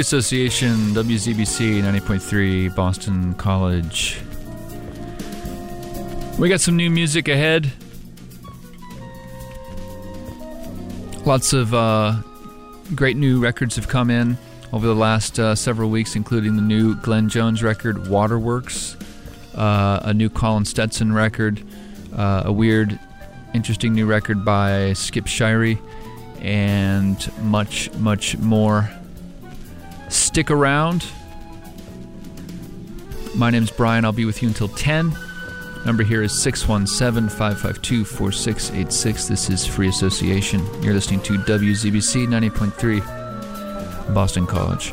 Association, WZBC 90.3, Boston College. We got some new music ahead. Lots of uh, great new records have come in over the last uh, several weeks, including the new Glenn Jones record, Waterworks, uh, a new Colin Stetson record, uh, a weird, interesting new record by Sxip Shirey, and much, much more. Stick around. My name's Brian. I'll be with you until 10. Number here is 617 552 4686. This is Free Association. You're listening to WZBC 90.3, Boston College.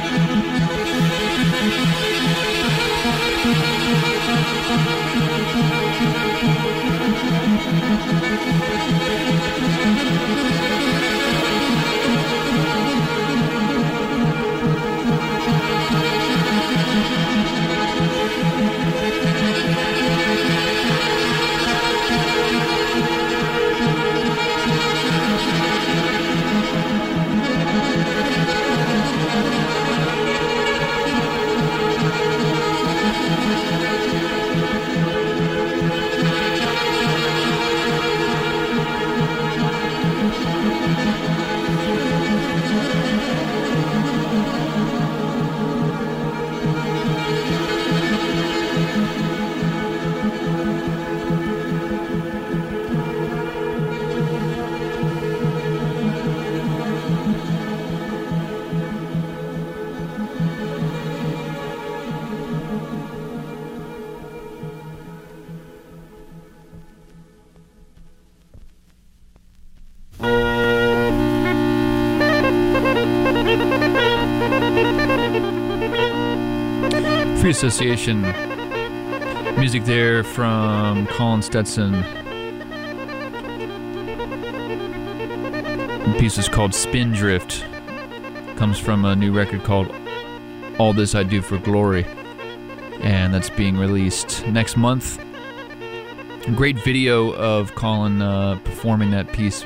Free Association. Music there from Colin Stetson. The piece is called Spindrift. Comes from a new record called All This I Do for Glory. And that's being released next month. Great video of Colin uh, performing that piece,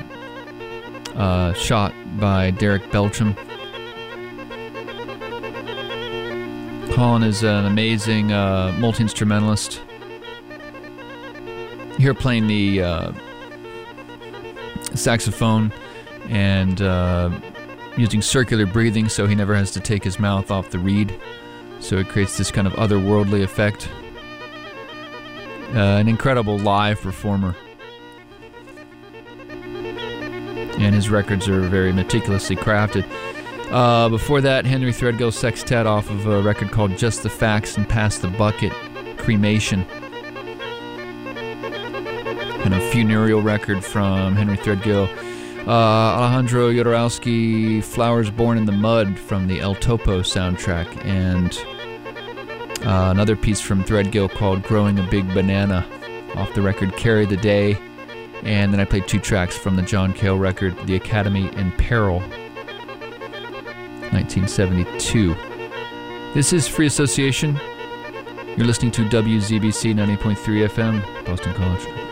uh, shot by Derek Belcham. Colin is an amazing uh, multi instrumentalist. Here playing the uh, saxophone and uh, using circular breathing so he never has to take his mouth off the reed. So it creates this kind of otherworldly effect. Uh, an incredible live performer. And his records are very meticulously crafted. Uh, before that, Henry Threadgill Sextet off of a record called Just the Facts and Pass the Bucket Cremation. And a funereal record from Henry Threadgill. Uh, Alejandro Jodorowsky, Flowers Born in the Mud from the El Topo soundtrack. And uh, another piece from Threadgill called Growing a Big Banana off the record Carry the Day. And then I played two tracks from the John Cale record, The Academy in Peril 1972. This is Free Association. You're listening to WZBC 90.3 FM, Boston College.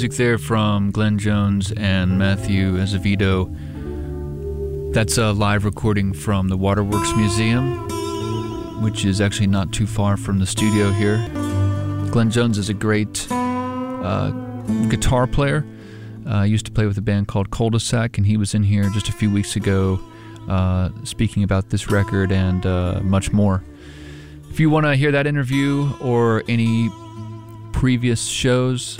Music there from Glenn Jones and Matthew Azevedo. That's a live recording from the Waterworks Museum, which is actually not too far from the studio here. Glenn Jones is a great uh, guitar player. Uh, used to play with a band called Cul-de-sac, and he was in here just a few weeks ago uh, speaking about this record and uh, much more. If you want to hear that interview or any previous shows,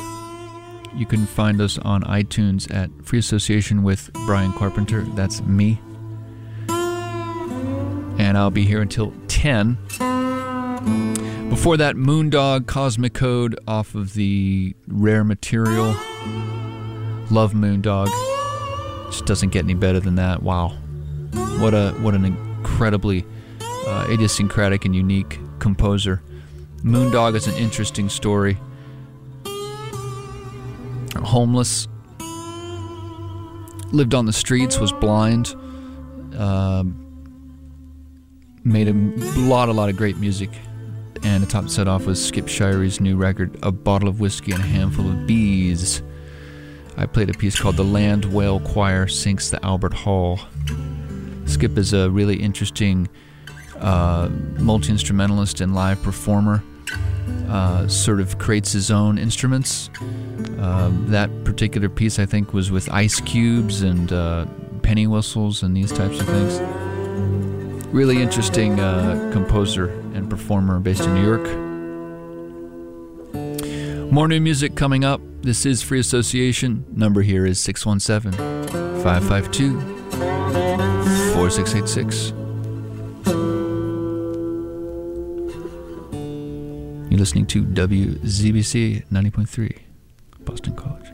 you can find us on iTunes at Free Association with Brian Carpenter. That's me. And I'll be here until 10. Before that, Moondog Cosmicode off of the Rare Material. Love Moondog. Just doesn't get any better than that. Wow. What a what an incredibly uh, idiosyncratic and unique composer. Moondog is an interesting story. Homeless, lived on the streets, was blind, uh, made a lot, a lot of great music. And the top set off was Sxip Shirey's new record, A Bottle of Whiskey and a Handful of Bees. I played a piece called The Land Whale Choir Sinks the Albert Hall. Sxip is a really interesting uh, multi instrumentalist and live performer. Uh, sort of creates his own instruments. Uh, that particular piece, I think, was with ice cubes and uh, penny whistles and these types of things. Really interesting uh, composer and performer based in New York. More new music coming up. This is Free Association. Number here is 617 552 4686. You're listening to WZBC 90.3, Boston College.